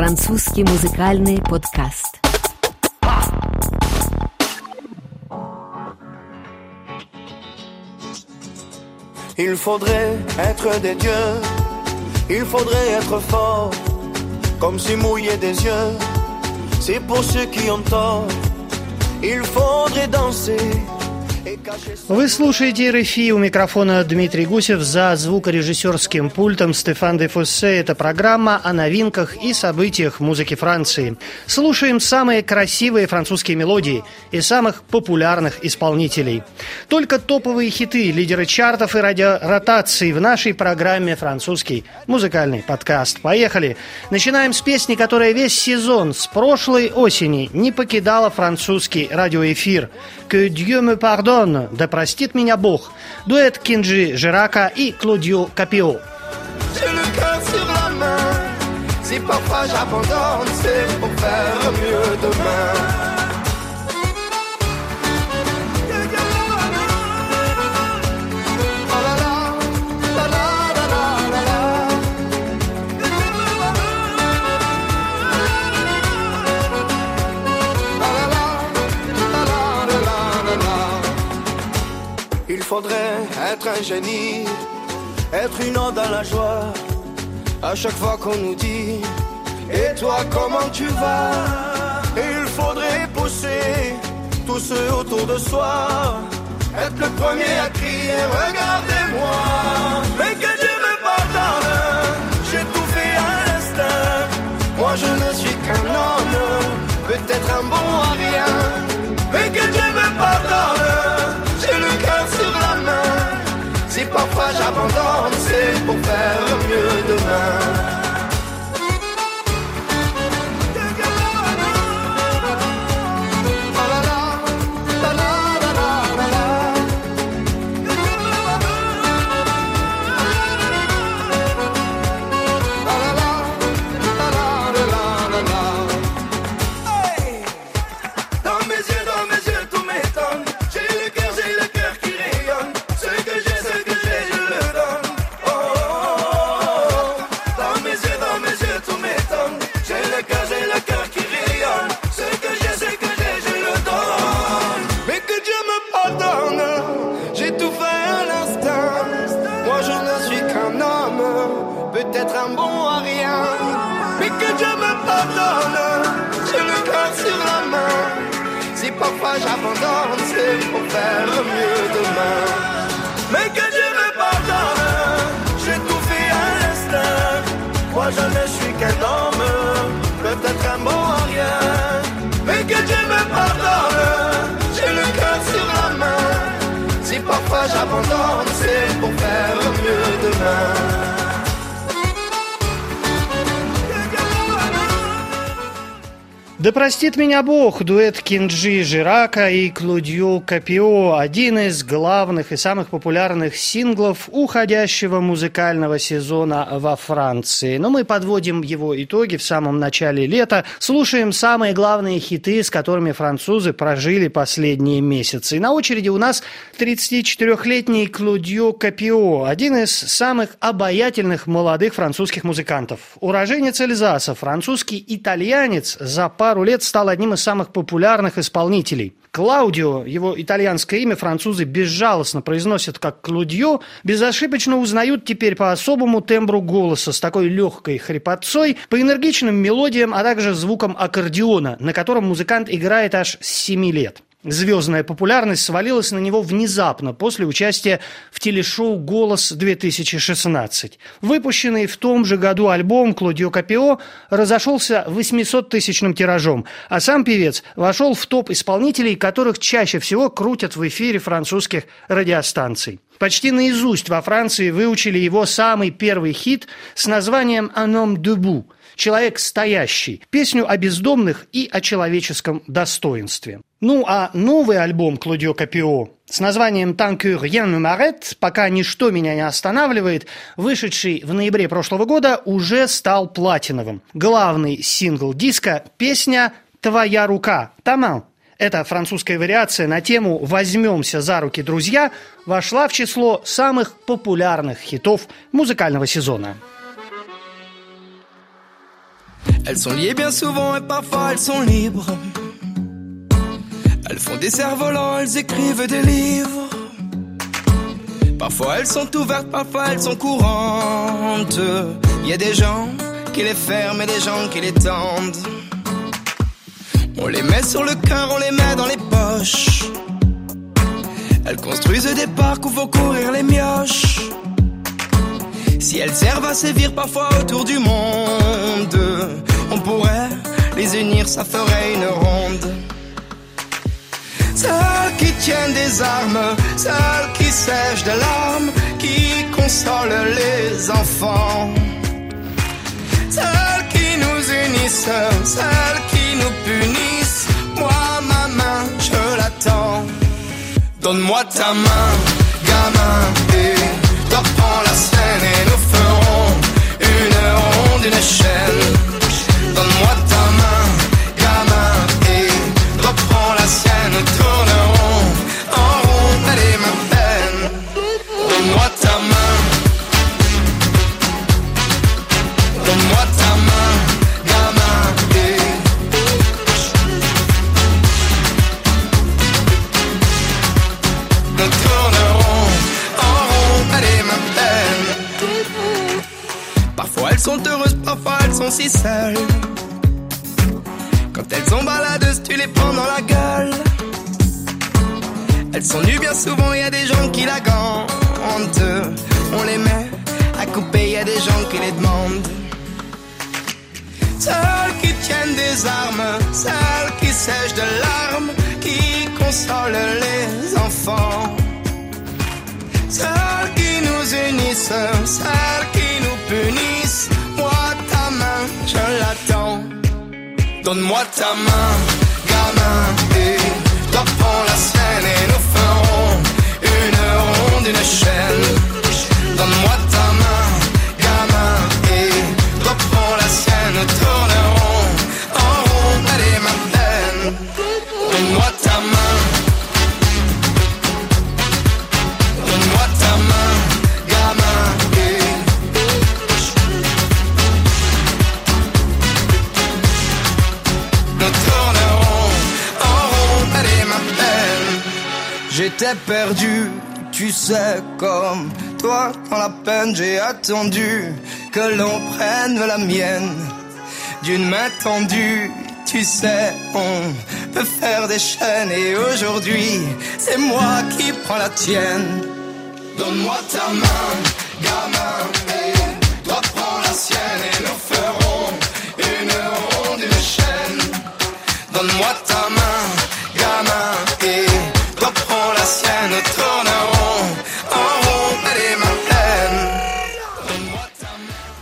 Французский музыкальный подкаст. Il faudrait être des dieux, il faudrait être fort, comme si mouiller des yeux, c'est pour ceux qui ont tort. Il faudrait danser Вы слушаете РФИ, у микрофона Дмитрий Гусев, за звукорежиссерским пультом Стефан де Фуссе. Это программа о новинках и событиях музыки Франции. Слушаем самые красивые французские мелодии и самых популярных исполнителей. Только топовые хиты, лидеры чартов и радиоротаций в нашей программе «Французский музыкальный подкаст». Поехали! Начинаем с песни, которая весь сезон с прошлой осени не покидала французский радиоэфир. «Que Dieu me pardonne» pardonne, да простит меня Бог. Дуэт Кинджи Жирака и Клодио Капио. Si parfois j'abandonne, c'est pour faire mieux demain. Faudrait être un génie, être une onde dans la joie. À chaque fois qu'on nous dit, et toi comment tu vas? Il faudrait pousser tous ceux autour de soi, être le premier à crier, regardez-moi. Mais que Dieu me pardonne, j'ai tout fait à l'instinct. Moi je ne suis qu'un homme, peut-être un bon à parfois j'abandonne, c'est pour faire mieux demain. que Dieu me pardonne. J'ai le cœur sur la main. Si parfois j'abandonne, c'est pour faire mieux demain. Mais que Dieu me pardonne. J'ai tout fait à l'instinct. Moi je ne suis qu'un homme, peut-être un mot en rien. Mais que Dieu me pardonne. J'ai le cœur sur la main. Si parfois j'abandonne, c'est pour faire mieux demain. Да простит меня Бог, дуэт Кинджи Жирака и Клодио Капио, один из главных и самых популярных синглов уходящего музыкального сезона во Франции. Но мы подводим его итоги в самом начале лета, слушаем самые главные хиты, с которыми французы прожили последние месяцы. И на очереди у нас 34-летний Клодио Капио, один из самых обаятельных молодых французских музыкантов. Уроженец Эльзаса, французский итальянец, за пару лет стал одним из самых популярных исполнителей. Клаудио, его итальянское имя французы безжалостно произносят как Клудио, безошибочно узнают теперь по особому тембру голоса с такой легкой хрипотцой, по энергичным мелодиям, а также звуком аккордеона, на котором музыкант играет аж с 7 лет. Звездная популярность свалилась на него внезапно после участия в телешоу «Голос-2016». Выпущенный в том же году альбом «Клодио Капио» разошелся 800-тысячным тиражом, а сам певец вошел в топ исполнителей, которых чаще всего крутят в эфире французских радиостанций. Почти наизусть во Франции выучили его самый первый хит с названием «Un homme debout» «Человек стоящий», песню о бездомных и о человеческом достоинстве. Ну а новый альбом Клодио Капио с названием «Tant que rien ne m'arrête», «Пока ничто меня не останавливает», вышедший в ноябре прошлого года, уже стал платиновым. Главный сингл диска – песня «Твоя рука» – «Таман». Эта французская вариация на тему «Возьмемся за руки, друзья» вошла в число самых популярных хитов музыкального сезона. Elles sont liées bien souvent et parfois elles sont libres. Elles font des cerfs-volants, elles écrivent des livres. Parfois elles sont ouvertes, parfois elles sont courantes. Il y a des gens qui les ferment et des gens qui les tendent. On les met sur le cœur, on les met dans les poches. Elles construisent des parcs où vont courir les mioches. Si elles servent à sévir parfois autour du monde, on pourrait les unir, ça ferait une ronde. Celles qui tiennent des armes, celles qui sèchent de larmes, qui consolent les enfants. Celles qui nous unissent, celles qui nous punissent. Moi, ma main, je l'attends. Donne-moi ta main, gamin, et prends la scène et nous ferons une ronde, une chaîne. De larmes, qui consolent les enfants. Celles qui nous unissent, celles qui nous punissent. Moi, ta main, je l'attends. Donne-moi ta main, gamin, et la scène et nous ferons une ronde, une chaîne. J'étais perdu, tu sais, comme toi, dans la peine, j'ai attendu que l'on prenne la mienne d'une main tendue. Tu sais, on peut faire des chaînes et aujourd'hui, c'est moi qui prends la tienne. Donne-moi ta main, gamin, et toi prends la sienne et nous ferons une ronde, une chaîne. Donne-moi ta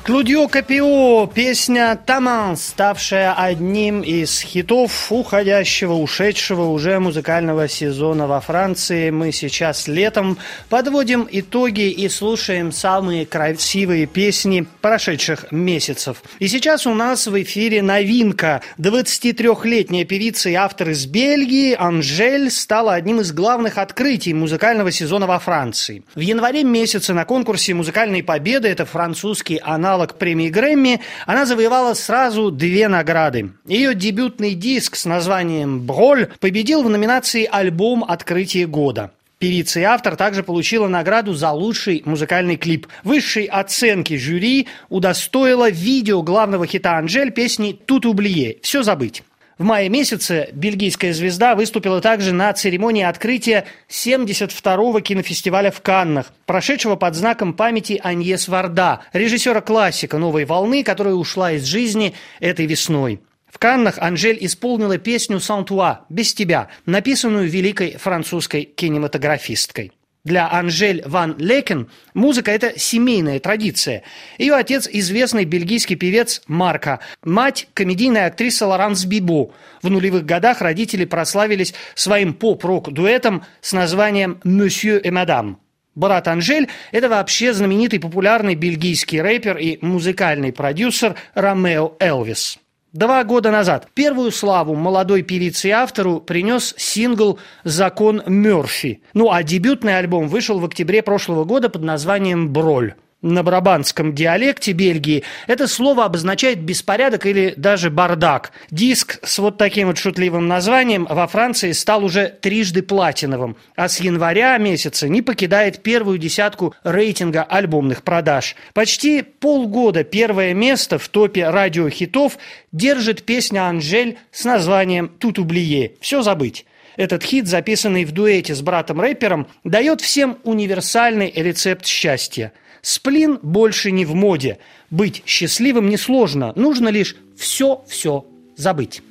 Клудио Капио, песня «Таман», ставшая одним из хитов уходящего, ушедшего уже музыкального сезона во Франции. Мы сейчас летом подводим итоги и слушаем самые красивые песни прошедших месяцев. И сейчас у нас в эфире новинка. 23-летняя певица и автор из Бельгии Анжель стала одним из главных открытий музыкального сезона во Франции. В январе месяце на конкурсе «Музыкальные победы» это французский аналог премии Грэмми, она завоевала сразу две награды. Ее дебютный диск с названием «Броль» победил в номинации «Альбом открытия года». Певица и автор также получила награду за лучший музыкальный клип. Высшей оценки жюри удостоило видео главного хита Анжель песни «Тут ублие» «Все забыть». В мае месяце бельгийская звезда выступила также на церемонии открытия 72-го кинофестиваля в Каннах, прошедшего под знаком памяти Аньес Варда, режиссера классика «Новой волны», которая ушла из жизни этой весной. В Каннах Анжель исполнила песню «Сантуа» «Без тебя», написанную великой французской кинематографисткой. Для Анжель Ван Лекен музыка – это семейная традиция. Ее отец – известный бельгийский певец Марка, мать – комедийная актриса Лоранс Бибо. В нулевых годах родители прославились своим поп-рок-дуэтом с названием «Monsieur et Madame». Брат Анжель – это вообще знаменитый популярный бельгийский рэпер и музыкальный продюсер Ромео Элвис. Два года назад первую славу молодой певице и автору принес сингл «Закон Мёрфи». Ну а дебютный альбом вышел в октябре прошлого года под названием «Броль». На брабанском диалекте Бельгии это слово обозначает беспорядок или даже бардак. Диск с вот таким вот шутливым названием во Франции стал уже трижды платиновым, а с января месяца не покидает первую десятку рейтинга альбомных продаж. Почти полгода первое место в топе радиохитов держит песня «Анжель» с названием «Тут ублие» – «Все забыть». Этот хит, записанный в дуэте с братом-рэпером, дает всем универсальный рецепт счастья – Сплин больше не в моде. Быть счастливым несложно, нужно лишь все-все забыть.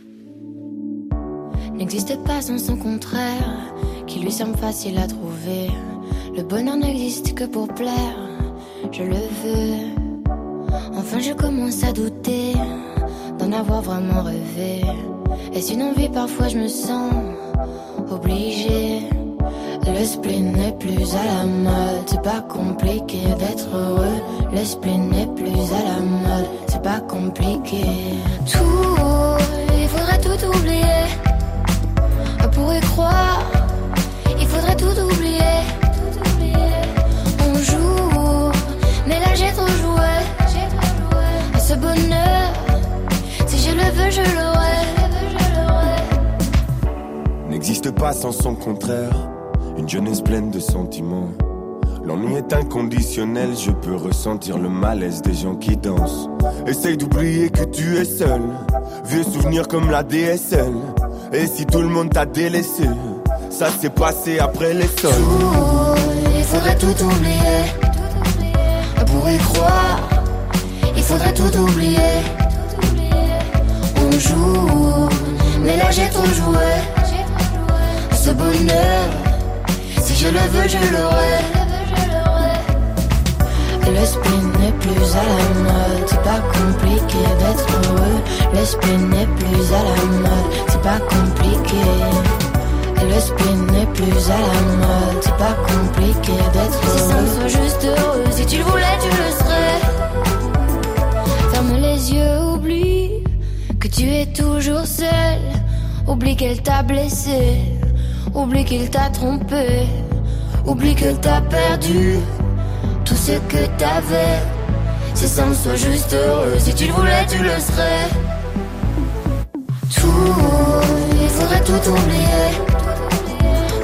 N'existe pas sans son contraire, qui lui semble facile à trouver. Le bonheur n'existe que pour plaire, je le veux. Enfin, je commence à douter d'en avoir vraiment rêvé. Est-ce une envie Parfois, je me sens obligée. Le spleen n'est plus à la mode, c'est pas compliqué d'être heureux. Le spleen n'est plus à la mode, c'est pas compliqué. Tout, il faudrait tout oublier. On pourrait croire, il faudrait tout oublier. On joue, mais là j'ai trop joué. À ce bonheur, si je le veux, je l'aurai. N'existe pas sans son contraire une jeunesse pleine de sentiments. L'ennui est inconditionnel, je peux ressentir le malaise des gens qui dansent. Essaye d'oublier que tu es seul, vieux souvenir comme la DSL. Et si tout le monde t'a délaissé, ça s'est passé après les sols. il faudrait tout oublier. Pour y croire, il faudrait tout oublier. On joue, mais là j'ai joué. Je le veux, je l'aurai. Le spin n'est plus à la mode, c'est pas compliqué d'être heureux. Le spin n'est plus à la mode, c'est pas compliqué. Le spin n'est plus à la mode, c'est pas compliqué d'être heureux. Si ça soit juste heureux, si tu le voulais, tu le serais. Ferme les yeux, oublie que tu es toujours seul. Oublie qu'elle t'a blessé, oublie qu'il t'a trompé. Oublie que t'as perdu tout ce que t'avais. C'est simple, sois juste heureux. Si tu le voulais, tu le serais. Tout, il faudrait tout oublier.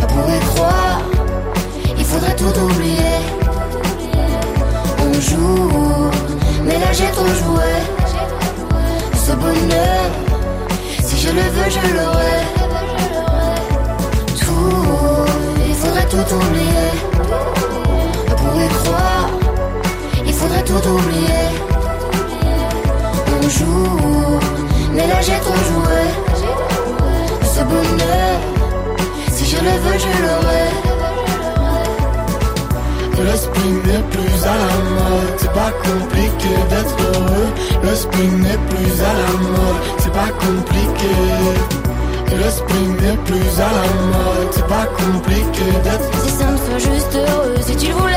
Pour y croire, il faudrait tout oublier. On joue, mais là j'ai trop joué. Ce bonheur, si je le veux, je l'aurai. Tout oublier. Pour y croire, il faudrait tout oublier. On joue, mais là j'ai trop joué. Ce bonheur, si je le veux, je l'aurai. Le spin n'est plus à la mode, c'est pas compliqué d'être heureux. Le spin n'est plus à la mode, c'est pas compliqué. Le spring n'est plus à la mode, c'est pas compliqué d'être. Si ça me juste heureux, si tu le voulais,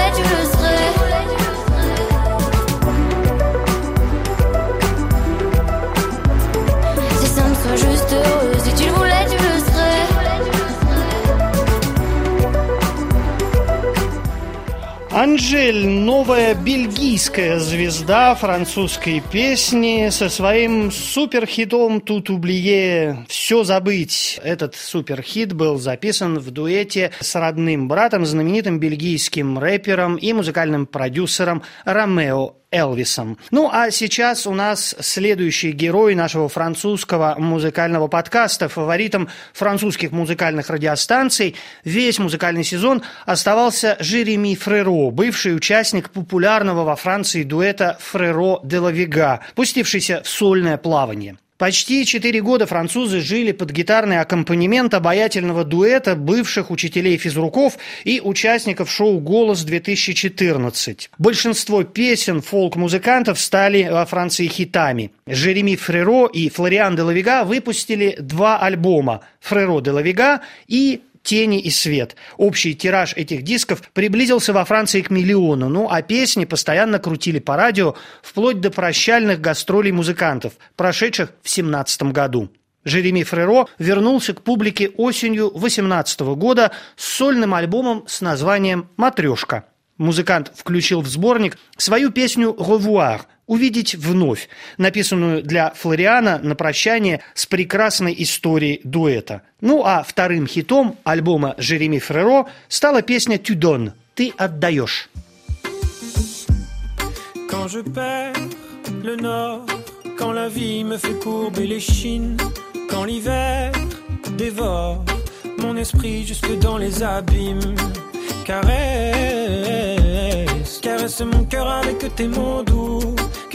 Анжель – новая бельгийская звезда французской песни со своим суперхитом «Тут ублие» «Все забыть». Этот суперхит был записан в дуэте с родным братом, знаменитым бельгийским рэпером и музыкальным продюсером Ромео Элвисом. Ну а сейчас у нас следующий герой нашего французского музыкального подкаста. Фаворитом французских музыкальных радиостанций весь музыкальный сезон оставался Жереми Фреро, бывший участник популярного во Франции дуэта Фреро де Лавига, пустившийся в сольное плавание. Почти четыре года французы жили под гитарный аккомпанемент обаятельного дуэта бывших учителей физруков и участников шоу «Голос-2014». Большинство песен фолк-музыкантов стали во Франции хитами. Жереми Фреро и Флориан де Лавига выпустили два альбома «Фреро де Лавига» и «Тени и свет». Общий тираж этих дисков приблизился во Франции к миллиону, ну а песни постоянно крутили по радио вплоть до прощальных гастролей музыкантов, прошедших в 17 году. Жереми Фреро вернулся к публике осенью 18 года с сольным альбомом с названием «Матрешка». музыкант включил в сборник свою песню «Ревуар» «Увидеть вновь», написанную для Флориана на прощание с прекрасной историей дуэта. Ну а вторым хитом альбома Жереми Фреро стала песня «Тюдон» «Ты отдаешь». Caresse, caresse mon cœur avec tes mots doux,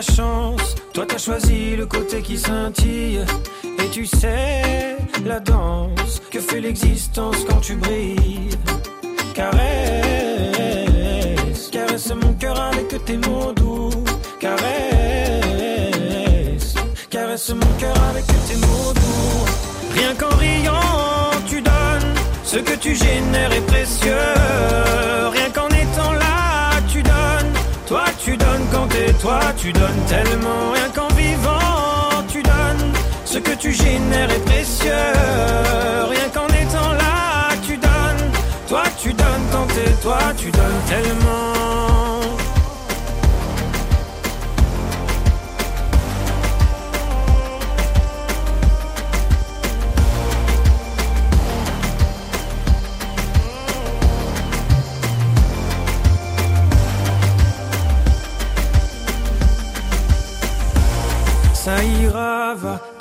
chance. Toi, t'as choisi le côté qui scintille. Et tu sais la danse que fait l'existence quand tu brilles. Caresse, caresse mon cœur avec tes mots doux. Caresse, caresse mon cœur avec tes mots doux. Rien qu'en riant, tu donnes. Ce que tu génères est précieux. Toi, tu donnes tellement. Rien qu'en vivant, tu donnes. Ce que tu génères est précieux. Rien qu'en étant là, tu donnes. Toi, tu donnes quand t'es toi, tu donnes tellement.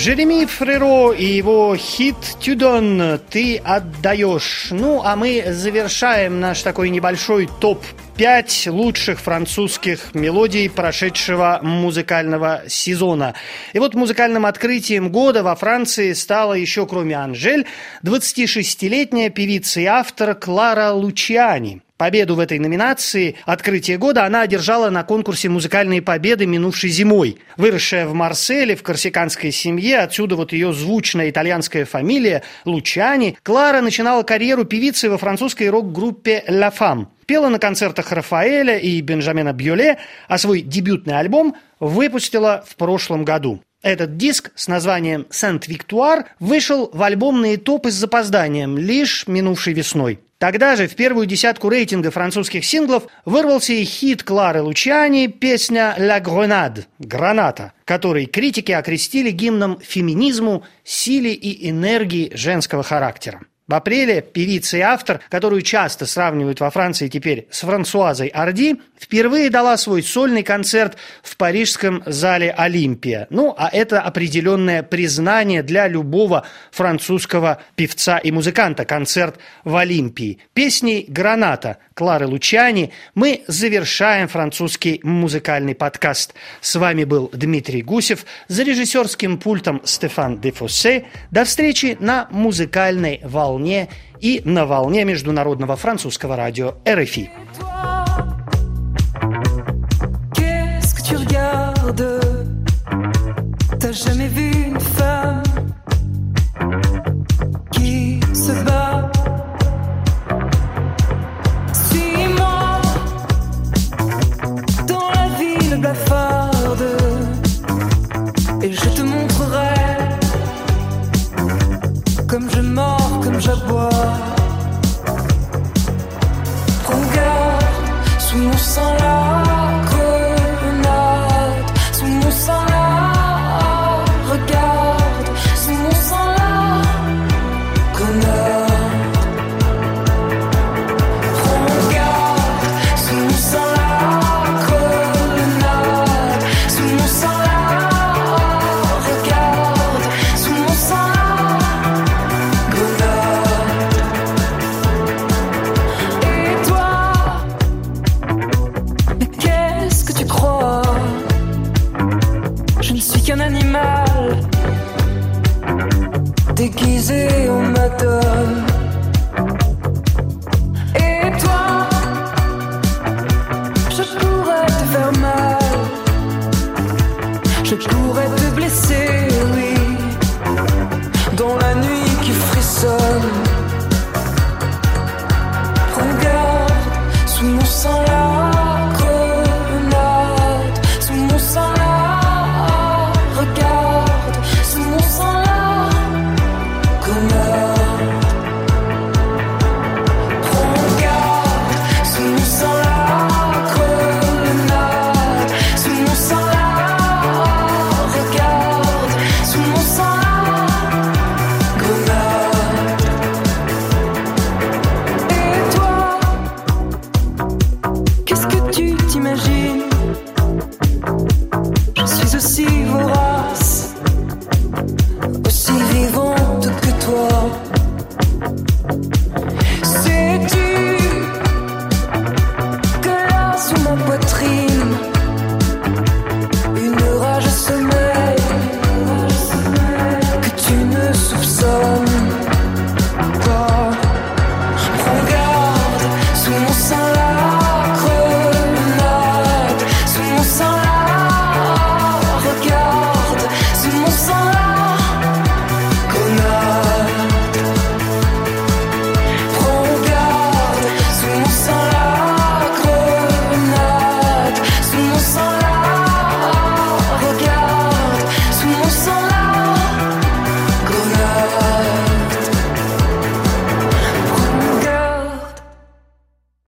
Жереми Фреро и его хит «Тюдон» «Ты отдаешь». Ну, а мы завершаем наш такой небольшой топ пять лучших французских мелодий прошедшего музыкального сезона. И вот музыкальным открытием года во Франции стала еще, кроме Анжель, 26-летняя певица и автор Клара Лучиани. Победу в этой номинации «Открытие года» она одержала на конкурсе «Музыкальные победы» минувшей зимой. Выросшая в Марселе, в корсиканской семье, отсюда вот ее звучная итальянская фамилия Лучани, Клара начинала карьеру певицы во французской рок-группе «La Femme». Пела на концертах Рафаэля и Бенджамина Бьоле, а свой дебютный альбом выпустила в прошлом году. Этот диск с названием «Сент-Виктуар» вышел в альбомные топы с запозданием лишь минувшей весной. Тогда же в первую десятку рейтинга французских синглов вырвался и хит Клары Лучани, песня «La Grenade» – «Граната», который критики окрестили гимном феминизму, силе и энергии женского характера. В апреле певица и автор, которую часто сравнивают во Франции теперь с Франсуазой Арди, впервые дала свой сольный концерт в парижском зале «Олимпия». Ну, а это определенное признание для любого французского певца и музыканта. Концерт в Олимпии. Песней «Граната» Клары Лучани мы завершаем французский музыкальный подкаст. С вами был Дмитрий Гусев, за режиссерским пультом Стефан Дефоссе. До встречи на музыкальной волне и на волне международного французского радио РФИ. Femme Suis-moi dans la ville blafarde